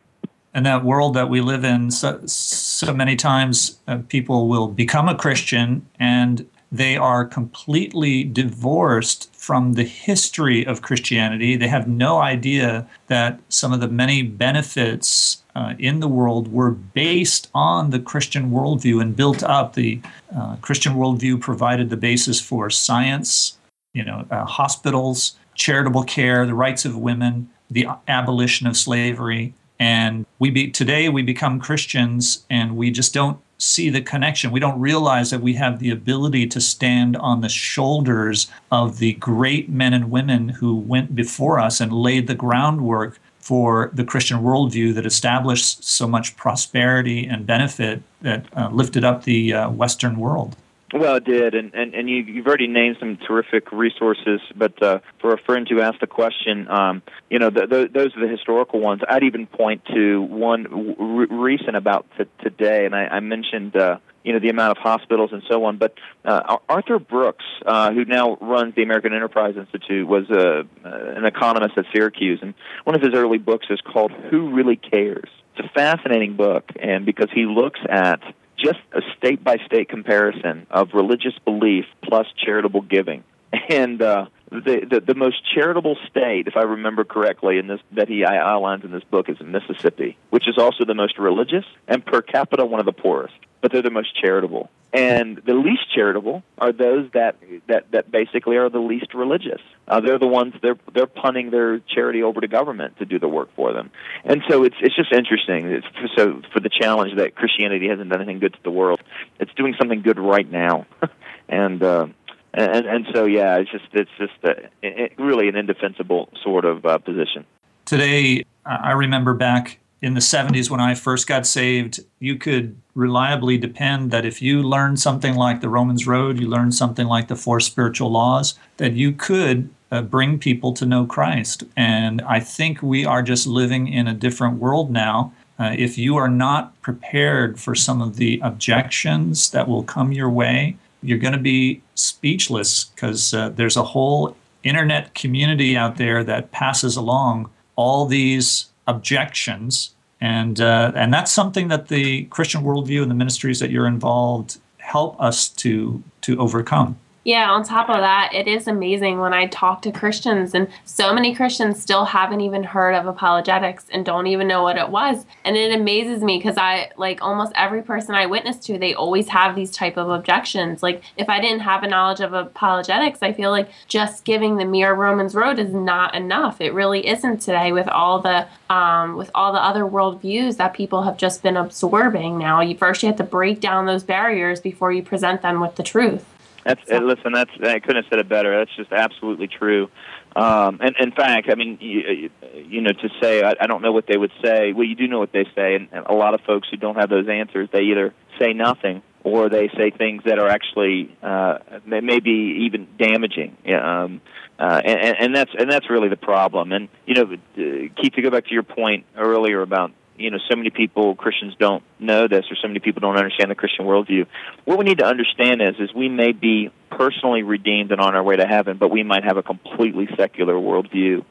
And that world that we live in, so, so many times uh, people will become a Christian and they are completely divorced from the history of Christianity. They have no idea that some of the many benefits uh, in the world were based on the Christian worldview and built up. The uh, Christian worldview provided the basis for science, you know, uh, hospitals, charitable care, the rights of women, the abolition of slavery. And we be, today we become Christians and we just don't see the connection. We don't realize that we have the ability to stand on the shoulders of the great men and women who went before us and laid the groundwork for the Christian worldview that established so much prosperity and benefit that uh, lifted up the uh, Western world. Well, it did, and and, and you, you've already named some terrific resources. But uh, for a friend who asked the question, um, you know, the, the, those are the historical ones. I'd even point to one r- recent about t- today, and I, I mentioned. Uh, you know the amount of hospitals and so on. But uh, Arthur Brooks, uh, who now runs the American Enterprise Institute, was uh, uh, an economist at Syracuse, and one of his early books is called "Who Really Cares." It's a fascinating book, and because he looks at just a state by state comparison of religious belief plus charitable giving. And uh, the, the the most charitable state, if I remember correctly, in this that he outlines in this book is Mississippi, which is also the most religious and per capita one of the poorest. But they're the most charitable. And the least charitable are those that that that basically are the least religious. Uh, they're the ones they're they're punting their charity over to government to do the work for them. And so it's it's just interesting. It's, so for the challenge that Christianity hasn't done anything good to the world, it's doing something good right now. and uh, and and so yeah, it's just it's just a, it, really an indefensible sort of uh, position. Today, I remember back in the 70s when I first got saved, you could reliably depend that if you learned something like the Romans Road, you learned something like the Four Spiritual Laws, that you could uh, bring people to know Christ. And I think we are just living in a different world now. Uh, if you are not prepared for some of the objections that will come your way, you're going to be speechless because uh, there's a whole internet community out there that passes along all these objections. And, uh, and that's something that the Christian worldview and the ministries that you're involved help us to, to overcome. Yeah, on top of that, it is amazing when I talk to Christians, and so many Christians still haven't even heard of apologetics and don't even know what it was. And it amazes me because I, like, almost every person I witness to, they always have these type of objections. Like, if I didn't have a knowledge of apologetics, I feel like just giving the mere Romans road is not enough. It really isn't today with all the, um, with all the other worldviews that people have just been absorbing now. You first you have to break down those barriers before you present them with the truth. That's so. listen. That's I couldn't have said it better. That's just absolutely true. Um, and in fact, I mean, you, you know, to say I, I don't know what they would say. Well, you do know what they say, and, and a lot of folks who don't have those answers, they either say nothing or they say things that are actually uh, maybe even damaging. Um, uh, and, and that's and that's really the problem. And you know, Keith, to go back to your point earlier about you know so many people Christians don't know this or so many people don't understand the Christian worldview. What we need to understand is is we may be personally redeemed and on our way to heaven, but we might have a completely secular worldview.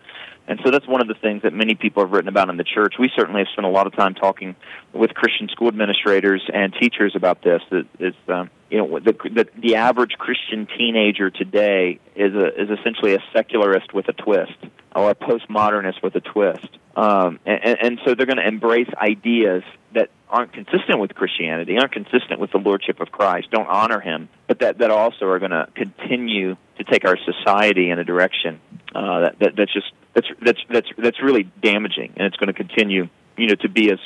And so that's one of the things that many people have written about in the church. We certainly have spent a lot of time talking with Christian school administrators and teachers about this. That is, um, you know, the, the the average Christian teenager today is a, is essentially a secularist with a twist, or a postmodernist with a twist. Um, and, and so they're going to embrace ideas that aren't consistent with Christianity, aren't consistent with the lordship of Christ, don't honor Him, but that that also are going to continue to take our society in a direction uh, that, that that's just that's that's that's that's really damaging, and it's going to continue, you know, to be as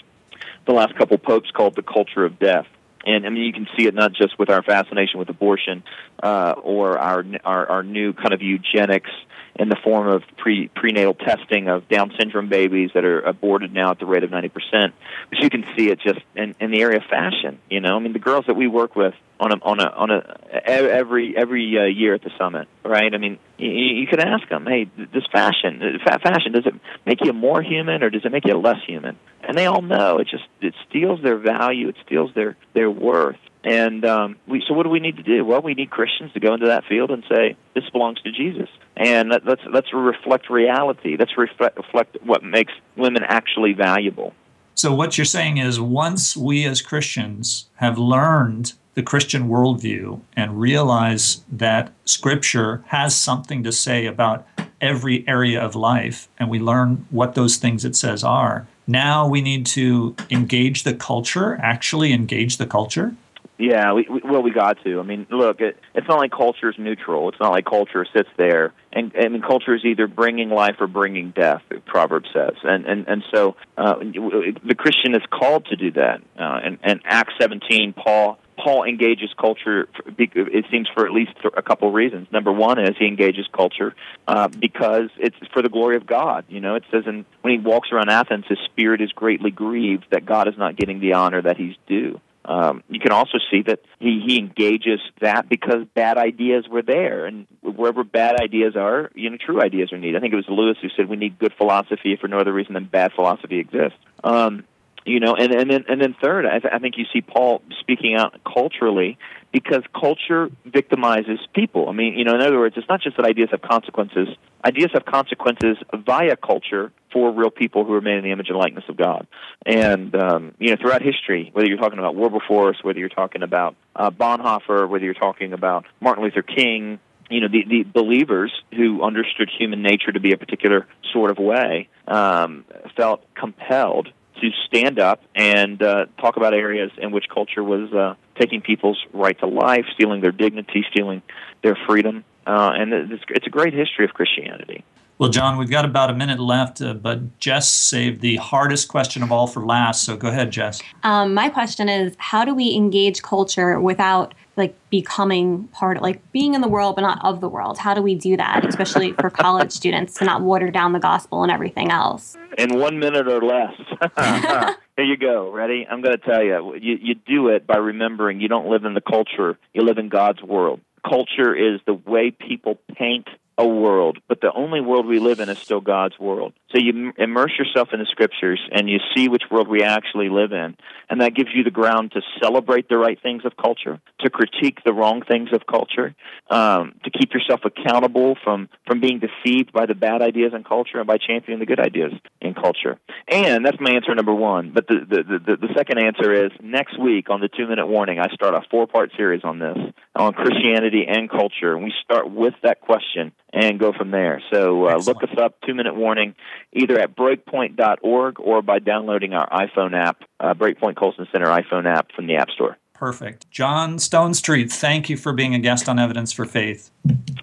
the last couple popes called the culture of death. And I mean, you can see it not just with our fascination with abortion uh, or our, our our new kind of eugenics in the form of pre prenatal testing of Down syndrome babies that are aborted now at the rate of ninety percent. But you can see it just in, in the area of fashion. You know, I mean, the girls that we work with on a on a on a every every uh, year at the summit, right? I mean, you, you could ask them, hey, this fashion, fashion, does it make you more human or does it make you less human? And they all know it just it steals their value, it steals their their worth. And um, we, so, what do we need to do? Well, we need Christians to go into that field and say, "This belongs to Jesus," and let, let's let's reflect reality. Let's reflect, reflect what makes women actually valuable. So, what you're saying is, once we as Christians have learned the Christian worldview and realize that Scripture has something to say about every area of life, and we learn what those things it says are, now we need to engage the culture, actually engage the culture Yeah, we, we, well, we got to. I mean, look, it, it's not like culture is neutral. It's not like culture sits there, and I mean, culture is either bringing life or bringing death. The proverb says, and and and so uh, the Christian is called to do that. Uh, and and Acts 17, Paul Paul engages culture. It seems for at least a couple reasons. Number one is he engages culture uh, because it's for the glory of God. You know, it says in, when he walks around Athens, his spirit is greatly grieved that God is not getting the honor that he's due. Um, you can also see that he, he engages that because bad ideas were there, and wherever bad ideas are, you know, true ideas are needed. I think it was Lewis who said we need good philosophy for no other reason than bad philosophy exists. Um, you know, and and then and then third, I, th- I think you see Paul speaking out culturally because culture victimizes people. I mean, you know, in other words, it's not just that ideas have consequences. Ideas have consequences via culture for real people who are made in the image and likeness of God. And um, you know, throughout history, whether you're talking about Wilberforce, whether you're talking about uh, Bonhoeffer, whether you're talking about Martin Luther King, you know, the, the believers who understood human nature to be a particular sort of way um, felt compelled to stand up and uh, talk about areas in which culture was uh, taking people's right to life, stealing their dignity, stealing their freedom. Uh, and it's, it's a great history of Christianity. Well, John, we've got about a minute left, uh, but Jess saved the hardest question of all for last. So go ahead, Jess. Um, my question is how do we engage culture without like becoming part of like being in the world but not of the world. How do we do that especially for college students to not water down the gospel and everything else? In one minute or less. Here you go. Ready? I'm going to tell you. you you do it by remembering you don't live in the culture. You live in god's world. Culture is the way people paint a world, but the only world we live in is still God's world. So you immerse yourself in the scriptures and you see which world we actually live in. And that gives you the ground to celebrate the right things of culture, to critique the wrong things of culture, um, to keep yourself accountable from, from being deceived by the bad ideas in culture and by championing the good ideas in culture. And that's my answer number one. But the, the, the, the second answer is next week on the two minute warning, I start a four part series on this, on Christianity and culture. And we start with that question and go from there. So uh, look us up, two minute warning, either at breakpoint.org or by downloading our iPhone app, uh, Breakpoint Colson Center iPhone app from the App Store. Perfect. John Stonestreet, thank you for being a guest on Evidence for Faith.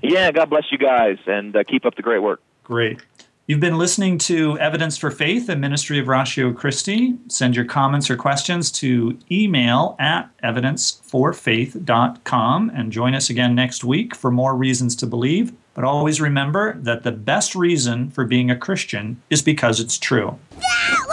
Yeah, God bless you guys and uh, keep up the great work. Great. You've been listening to Evidence for Faith, a ministry of Ratio Christi. Send your comments or questions to email at evidenceforfaith.com and join us again next week for more reasons to believe. But always remember that the best reason for being a Christian is because it's true. That